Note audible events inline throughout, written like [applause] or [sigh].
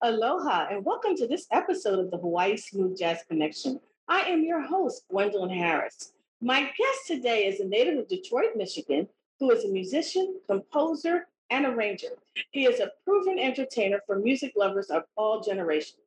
Aloha, and welcome to this episode of the Hawaii Smooth Jazz Connection. I am your host, Gwendolyn Harris. My guest today is a native of Detroit, Michigan, who is a musician, composer, and arranger. He is a proven entertainer for music lovers of all generations.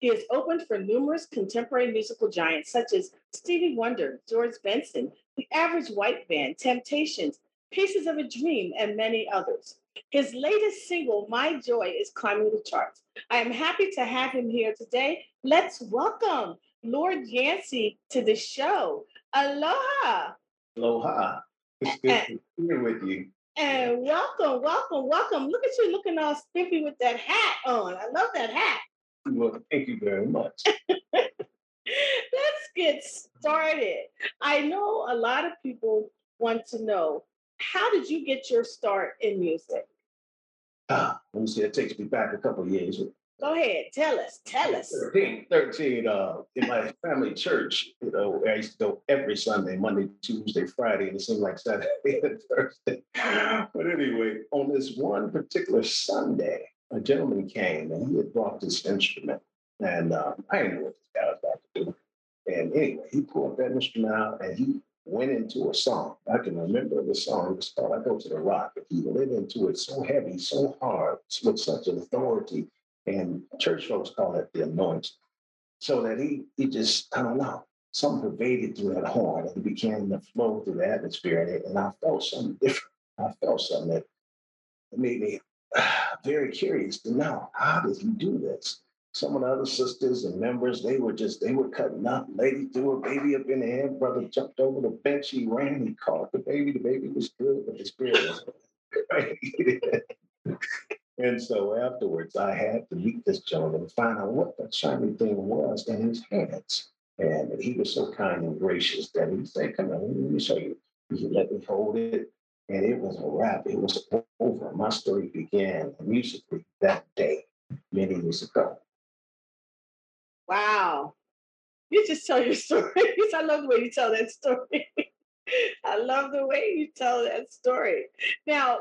He has opened for numerous contemporary musical giants such as Stevie Wonder, George Benson, The Average White Band, Temptations, Pieces of a Dream, and many others. His latest single, My Joy, is climbing the charts. I am happy to have him here today. Let's welcome Lord Yancey to the show. Aloha. Aloha. It's good to be here with you. And welcome, welcome, welcome. Look at you looking all spiffy with that hat on. I love that hat. Well, thank you very much. [laughs] Let's get started. I know a lot of people want to know how did you get your start in music? Ah, let me see. It takes me back a couple of years. Go ahead, tell us, tell us. 13, 13 uh, in my family church, you know, I used to go every Sunday, Monday, Tuesday, Friday, and it seemed like Saturday [laughs] and Thursday. But anyway, on this one particular Sunday, a gentleman came and he had brought this instrument. And uh, I didn't know what this guy was about to do. And anyway, he pulled that instrument out and he went into a song. I can remember the song. It was called I Go to the Rock. He went into it so heavy, so hard, with such an authority. And church folks call it the anointing. So that he he just, I don't know, something pervaded through that horn and it began to flow through the atmosphere. And, it, and I felt something different. I felt something that made me [sighs] very curious to know how did he do this? Some of the other sisters and members, they were just, they were cutting up. Lady threw her baby up in the air. Brother jumped over the bench. He ran. He caught the baby. The baby was good, but the spirit was [laughs] And so afterwards, I had to meet this gentleman and find out what that shiny thing was in his hands. And he was so kind and gracious that he said, Come on, let me show you. He let me hold it. And it was a wrap. It was over. My story began musically that day, many years ago. Wow. You just tell your [laughs] stories. I love the way you tell that story. [laughs] I love the way you tell that story. Now,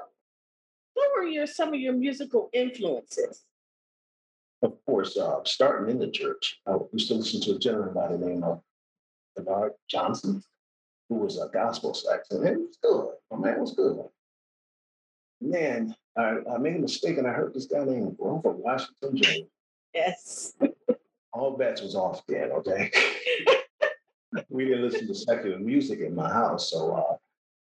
what were your some of your musical influences? Of course, uh, starting in the church, I used to listen to a gentleman by the name of Vernard Johnson, who was a gospel saxon. And it was good. My man was good. Man, I, I made a mistake and I heard this guy named Grover Washington James. [laughs] Yes. All bets was off then, okay? [laughs] we didn't listen to secular music in my house. So uh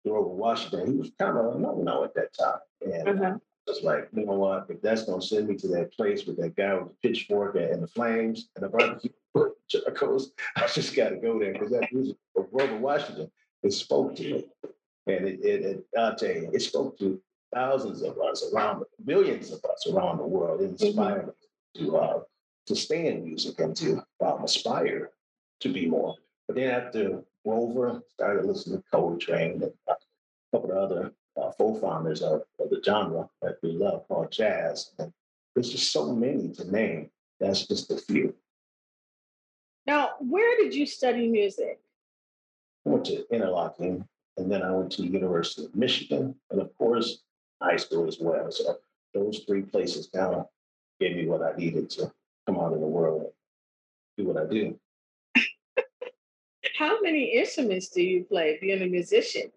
Grover Washington, he was kind of a no-no at that time. And uh-huh. I was like, you know what, if that's gonna send me to that place with that guy with the pitchfork and the flames and the barbecue [laughs] charcoals, I just gotta go there because that music of Grover Washington, it spoke to me. And it, it, it I'll tell you, it spoke to thousands of us around, millions of us around the world. It inspired mm-hmm. to uh, to stay in music and to um, aspire to be more. But then after Grover, started listening to Coltrane and a couple of other uh, founders of, of, the genre that we love called jazz. And there's just so many to name. That's just a few. Now, where did you study music? I went to Interlochen, and then I went to the University of Michigan, and of course, high school as well. So those three places kind of gave me what I needed to come out in the world and do what I do. [laughs] How many instruments do you play being a musician?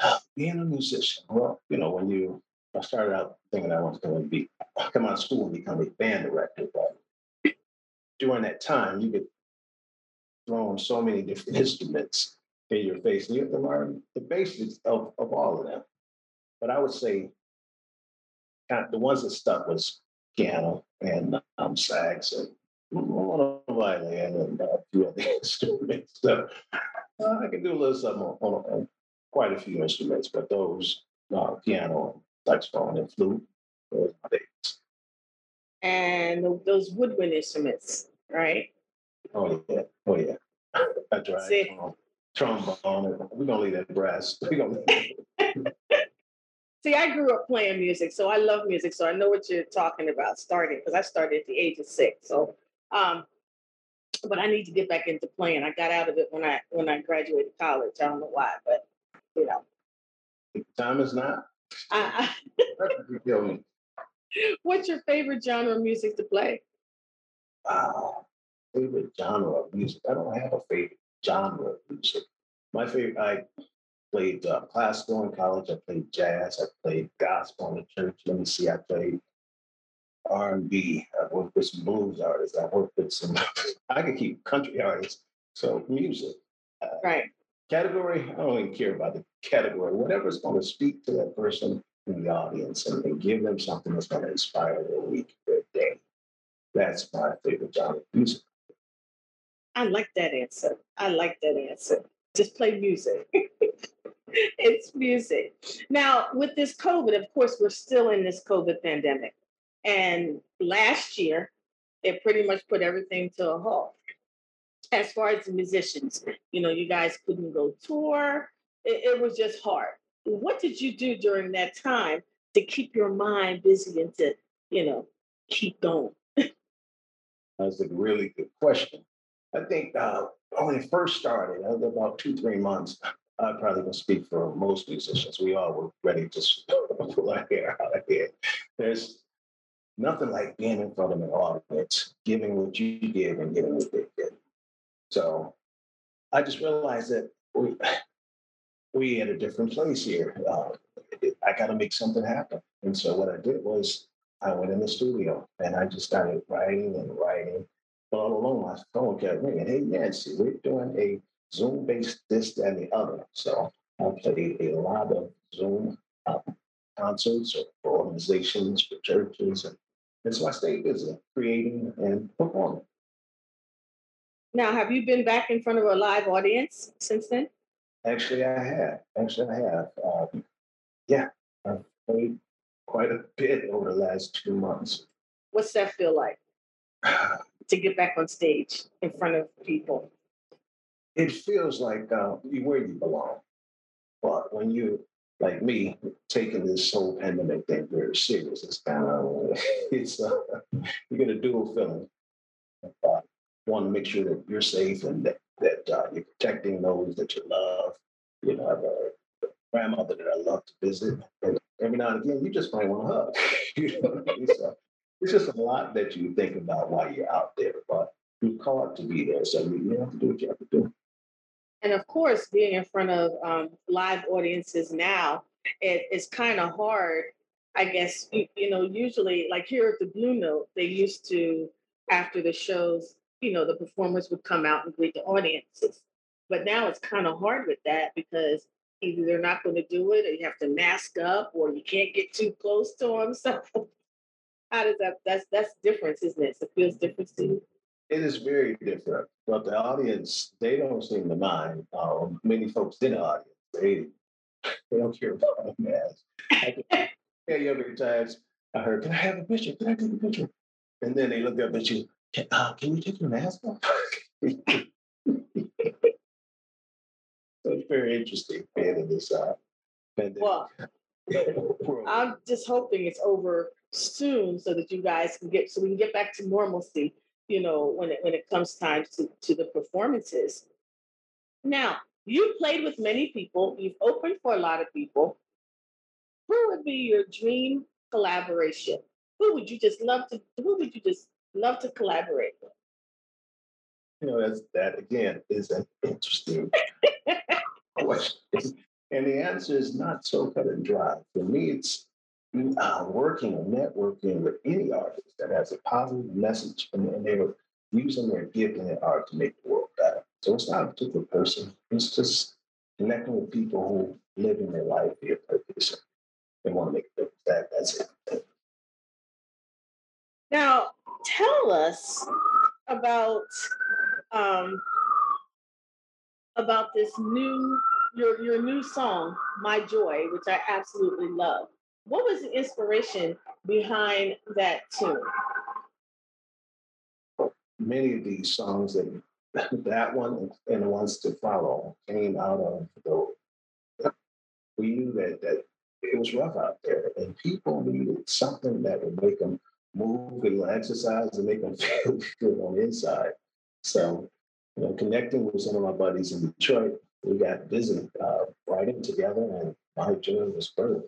[sighs] Being a musician, well, you know, when you, I started out thinking I was going to be, come out of school and become a band director, but [laughs] during that time, you get thrown so many different [laughs] instruments in your face, and you have to learn the basics of, of all of them. But I would say kind of the ones that stuck was piano and um, sax and a violin and a few other [laughs] instruments. So uh, I can do a little something on, on, on quite a few instruments, but those uh, piano, saxophone, and flute, those are my days. And those woodwind instruments, right? Oh yeah, oh yeah. [laughs] I tried um, trombone. We're gonna leave that brass. [laughs] We're gonna leave See, I grew up playing music, so I love music. So I know what you're talking about starting because I started at the age of six. So, um, but I need to get back into playing. I got out of it when I when I graduated college. I don't know why, but you know, time is not. I, [laughs] What's your favorite genre of music to play? Wow. Favorite genre of music. I don't have a favorite genre of music. My favorite, I played uh, classical in college. I played jazz. I played gospel in the church. Let me see. I played R&B. I worked with some blues artists. I worked with some. [laughs] I could keep country artists. So music. Uh, right. Category. I don't even care about the category. Whatever's going to speak to that person in the audience and, and give them something that's going to inspire their week, their day. That's my favorite genre of music. I like that answer. I like that answer. Just play music. [laughs] it's music. Now, with this COVID, of course, we're still in this COVID pandemic. And last year, it pretty much put everything to a halt. As far as the musicians, you know, you guys couldn't go tour. It, it was just hard. What did you do during that time to keep your mind busy and to, you know, keep going? That's a really good question. I think uh, when it first started, about two, three months, I probably can speak for most musicians. We all were ready to [laughs] pull our hair out of here. There's nothing like being in front of an audience, giving what you give and getting what they get. So I just realized that we [sighs] we at a different place here. Uh, I got to make something happen. And so what I did was I went in the studio and I just started writing and writing. All along, my phone kept ringing. Hey, Yancey, we're doing a Zoom based this, that, and the other. So I played a lot of Zoom uh, concerts for organizations, for churches. And, and so I stayed busy creating and performing. Now, have you been back in front of a live audience since then? Actually, I have. Actually, I have. Um, yeah, I've played quite a bit over the last two months. What's that feel like [sighs] [sighs] to get back on stage in front of people? It feels like uh, where you belong. But when you, like me, taking this whole pandemic thing very serious, it's kind of, [laughs] it's, uh, you get a dual feeling. Uh, want to make sure that you're safe and that, that uh, you're protecting those that you love. You know, I have a grandmother that I love to visit. And every now and again, you just might want to hug. [laughs] you know so it's just a lot that you think about while you're out there, but you're called to be there. So you, you have to do what you have to do. And of course, being in front of um, live audiences now, it, it's kind of hard. I guess, you, you know, usually like here at the Blue Note, they used to, after the shows, you know, the performers would come out and greet the audiences. But now it's kind of hard with that because either they're not going to do it or you have to mask up or you can't get too close to them. [laughs] So how does that that's that's different, isn't it? It feels different to you. It is very different. But the audience, they don't seem to mind. Um, many folks in the audience, they they don't care about mask. I yeah, you many times I heard, can I have a picture? Can I take a picture? And then they look up at you, can, uh, can you take your mask off? So it's very interesting being in this uh, pandemic. Well, [laughs] I'm just hoping it's over soon so that you guys can get so we can get back to normalcy. You know, when it when it comes time to to the performances. Now, you played with many people. You've opened for a lot of people. Who would be your dream collaboration? Who would you just love to? Who would you just love to collaborate with? You know, that's that again is an interesting [laughs] question. And the answer is not so cut and dry. For me, it's uh, working and networking with any artist that has a positive message and, and they're using their gift and their art to make the world better. So it's not a particular person. It's just connecting with people who live in their life via purpose. They want to make a difference. That, that's it. Now, tell us about um, about this new your your new song, My Joy, which I absolutely love. What was the inspiration behind that tune? Many of these songs that that one and the ones to follow came out of the we knew that that it was rough out there and people needed something that would make them move and exercise and make them [laughs] feel good on the inside. So, you know, connecting with some of my buddies in Detroit, we got busy uh, writing together, and my joy was birthed.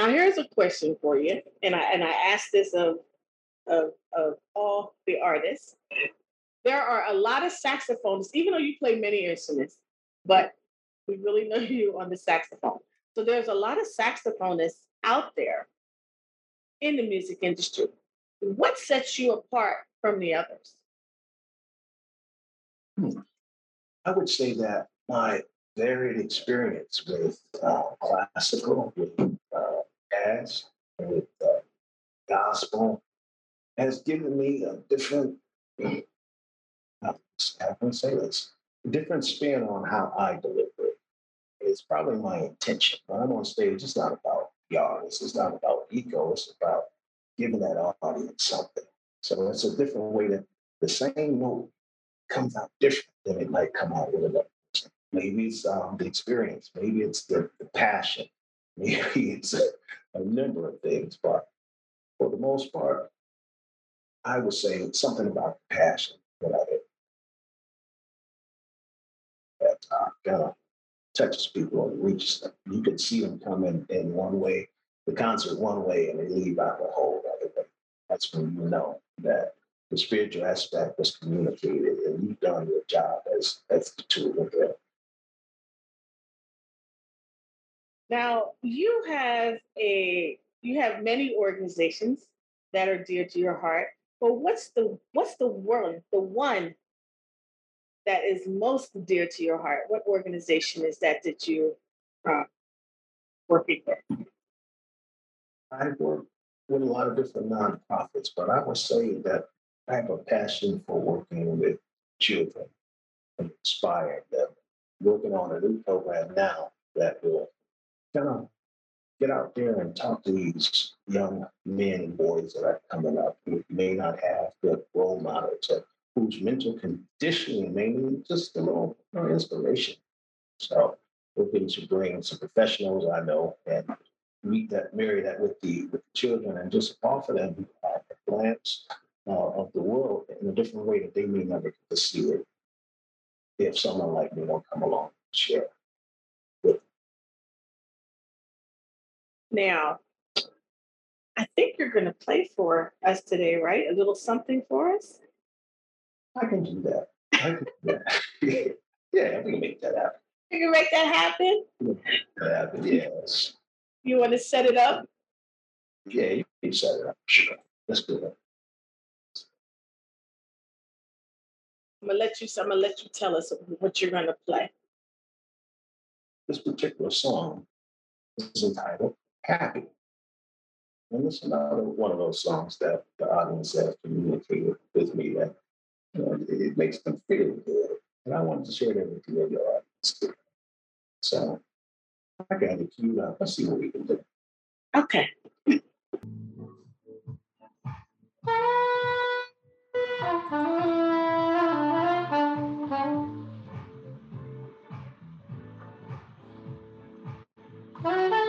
Now here's a question for you, and I and I asked this of of of all the artists. There are a lot of saxophonists, even though you play many instruments, but we really know [laughs] you on the saxophone. So there's a lot of saxophonists out there in the music industry. What sets you apart from the others? Hmm. I would say that my varied experience with uh, classical, with jazz, with uh, gospel has given me a different, [clears throat] I can say this, different spin on how I deliver it. It's probably my intention. When I'm on stage, it's not about PR, it's not about ego, it's about giving that audience something. So it's a different way that the same note comes out different than it might come out with another person. Maybe it's um, the experience, maybe it's the, the passion, maybe it's a, number of things. But for the most part, I would say it's something about passion that I that uh, kind of touches people and reaches them. You can see them come in, in one way, the concert one way, and they leave out a whole other way. That's when you know that the spiritual aspect was communicated and you've done your job as, as the tool of it. Now you have a you have many organizations that are dear to your heart, but what's the what's the one the one that is most dear to your heart? What organization is that that you uh, working with? I work with a lot of different nonprofits, but I would say that I have a passion for working with children and inspiring them. Working on a new program now that will kind of get out there and talk to these young men and boys that are coming up who may not have good role models or whose mental conditioning may need just a little more inspiration. So looking to bring some professionals I know and meet that, marry that with the with the children and just offer them uh, a glance uh, of the world in a different way that they may never get to see it if someone like me don't come along and share Now, I think you're going to play for us today, right? A little something for us? I can do that. I can do that. [laughs] yeah, we can make that happen. You can make that happen? That happen, yes. You want to set it up? Yeah, you can set it up. Sure. Let's do it. I'm gonna let you. I'm gonna let you tell us what you're gonna play. This particular song is entitled happy. And it's another one of those songs that the audience has communicated with me that you know, it, it, makes them feel good. And I wanted to share that with you and your audience. So I got it queued up. Let's see what we can do. Okay. [laughs]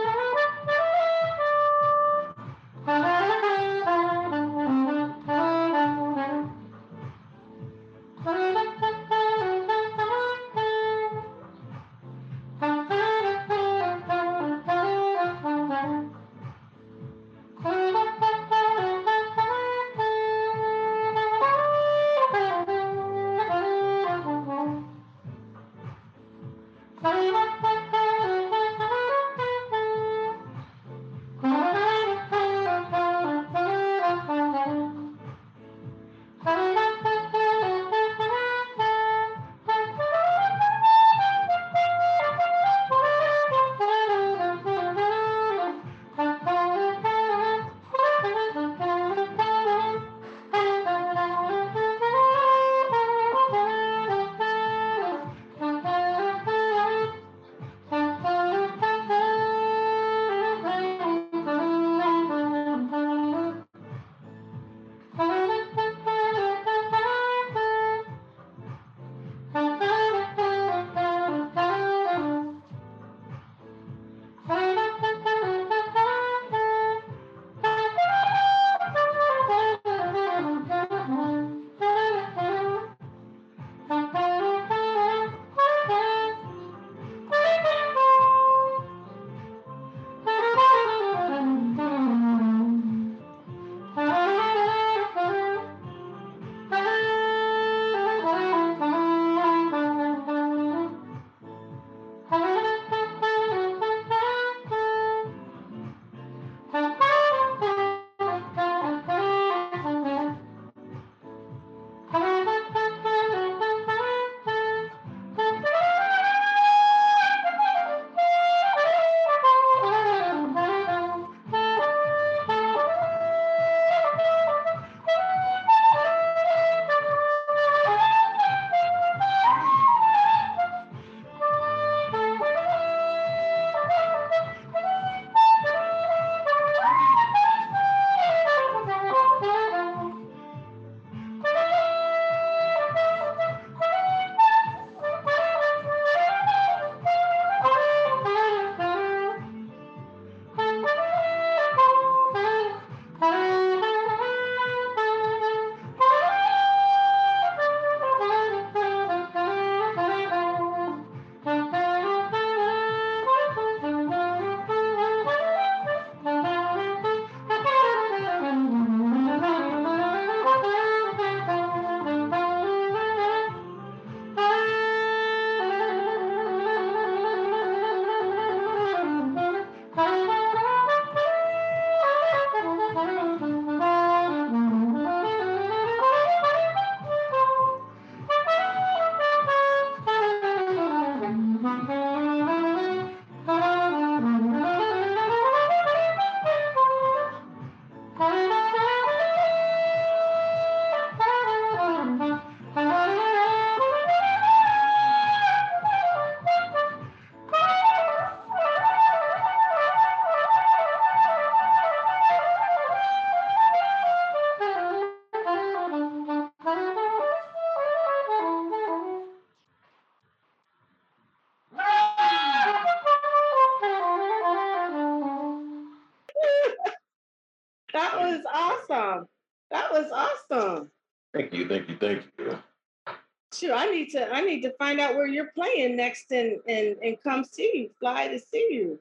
need to I need to find out where you're playing next and and and come see you, fly to see you.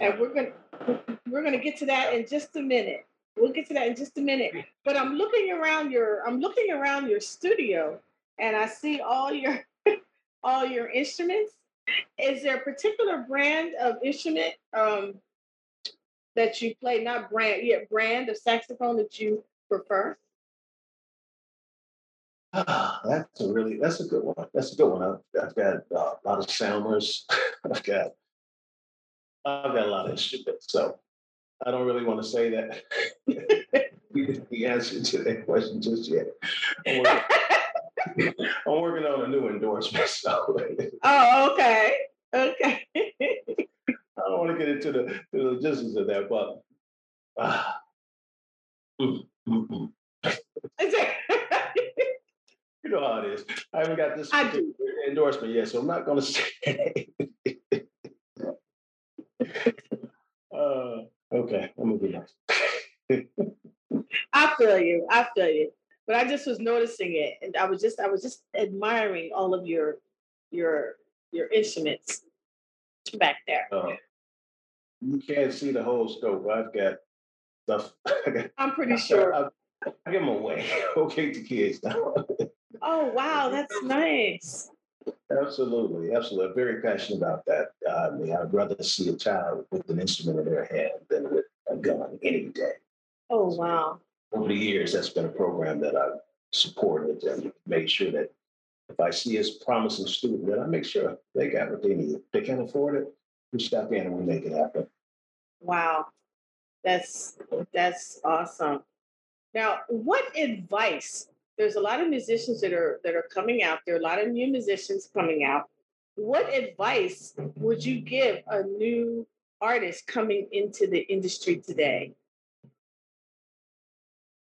And we're gonna we're gonna get to that in just a minute. We'll get to that in just a minute. But I'm looking around your I'm looking around your studio and I see all your [laughs] all your instruments. Is there a particular brand of instrument um, that you play? Not brand, yet brand of saxophone that you prefer? [sighs] That's a really that's a good one. That's a good one. I've, I've got uh, a lot of sounders. [laughs] I've got I've got a lot of instruments, so I don't really want to say that [laughs] the answer to that question just yet. I'm working, [laughs] I'm working on a new endorsement. So. oh, okay, okay. I don't want to get into the, the logistics of that, but uh, mm, mm, mm. You know how it is. I haven't got this endorsement yet, so I'm not going [laughs] to say. uh, okay, I'm moving on. I feel you. I feel you. But I just was noticing it, and I was just I was just admiring all of your your your instruments back there. Uh, you can't see the whole scope. I've got stuff. [laughs] I'm pretty sure. I, I, I give them away. [laughs] okay to kids now. Oh wow, that's nice. Absolutely, absolutely. I'm very passionate about that. Uh, I mean, I'd rather see a child with an instrument in their hand than with a gun any day. Oh wow! Over the years, that's been a program that I've supported and made sure that if I see a promising student, that I make sure they got what they need. If they can't afford it, we step in and we make it happen. Wow, that's that's awesome. Now, what advice? There's a lot of musicians that are that are coming out. There are a lot of new musicians coming out. What advice would you give a new artist coming into the industry today?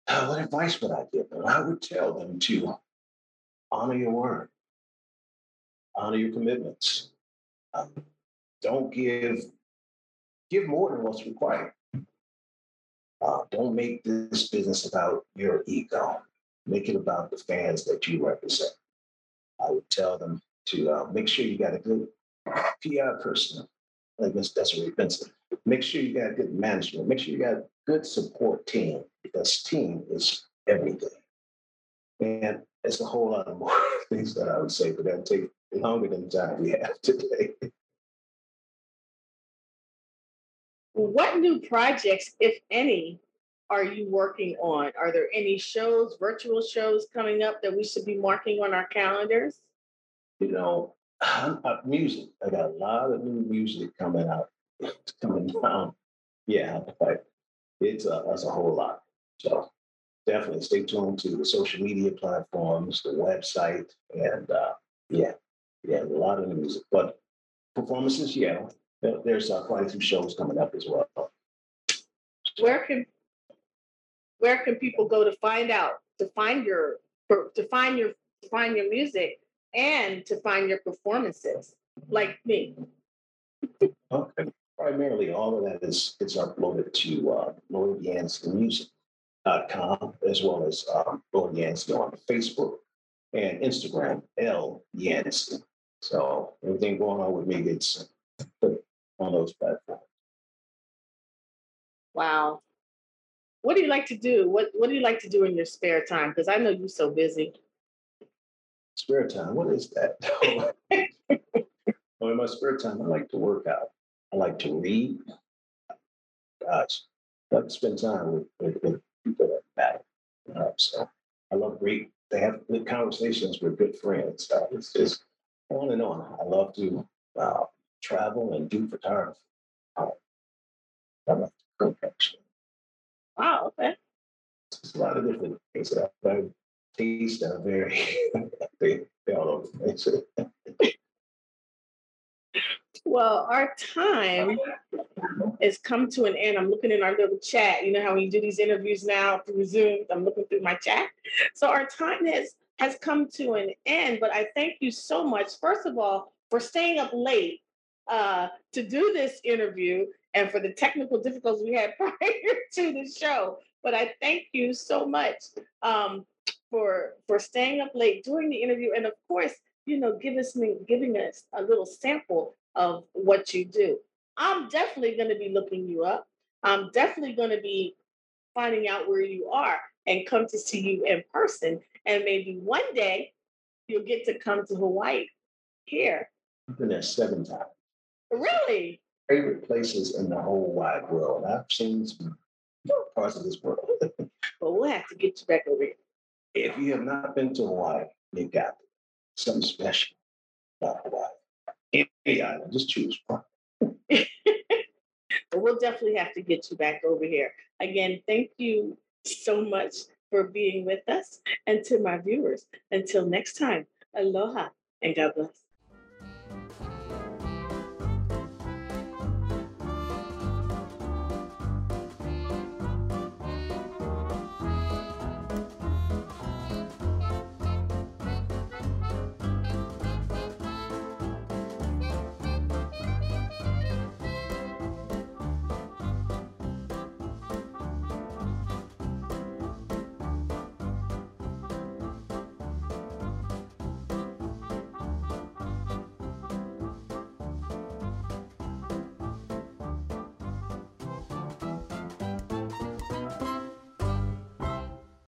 Uh, what advice would I give them? I would tell them to honor your word, honor your commitments. Um, don't give give more than what's required. Uh, don't make this business about your ego. Make it about the fans that you represent. I would tell them to uh, make sure you got a good PR person, like Ms. Desiree Benson. Make sure you got good management. Make sure you got good support team because team is everything. And it's a whole lot of more [laughs] things that I would say, but that'll take longer than the time we have today. What new projects, if any, are you working on? Are there any shows, virtual shows coming up that we should be marking on our calendars? You know, [sighs] uh, music. I got a lot of new music coming out, [laughs] coming down. Yeah, it's a, it's a whole lot. So definitely stay tuned to the social media platforms, the website, and uh, yeah, yeah, a lot of new music. But performances, yeah, there's uh, quite a few shows coming up as well. Where can where can people go to find out to find your to find your to find your music and to find your performances like me? okay. Primarily, all of that is it's uploaded to uh, Lord Yancey.com as well as um, Lord Yancey on Facebook and Instagram, L Yancey. So everything going on with me gets put on those platforms. Wow. What do you like to do? What What do you like to do in your spare time? Because I know you're so busy. Spare time. What is that? [laughs] oh, in my spare time, I like to work out. I like to read. Gosh, I like to spend time with, with, with people that matter. Uh, so I love great. They have good conversations with good friends. Uh, it's just on and on. I love to uh, travel and do photography. Um, I love to cook actually. Wow. Okay. It's a lot of different things that I taste that are very they they all over the place. Well, our time has come to an end. I'm looking in our little chat. You know how we do these interviews now through Zoom, I'm looking through my chat. So our time has has come to an end. But I thank you so much, first of all, for staying up late uh, to do this interview and for the technical difficulties we had [laughs] prior to the show. But I thank you so much um, for for staying up late during the interview, and of course, you know, give us giving us a little sample of what you do. I'm definitely going to be looking you up. I'm definitely going to be finding out where you are and come to see you in person. And maybe one day you'll get to come to Hawaii here. I've been there seven times. Really? Favorite places in the whole wide world. I've seen some parts of this world. [laughs] but we'll have to get you back over here. If you have not been to Hawaii, you got something special about Hawaii. Any island, just choose one. [laughs] but we'll definitely have to get you back over here. Again, thank you so much for being with us. And to my viewers, until next time, aloha and God bless.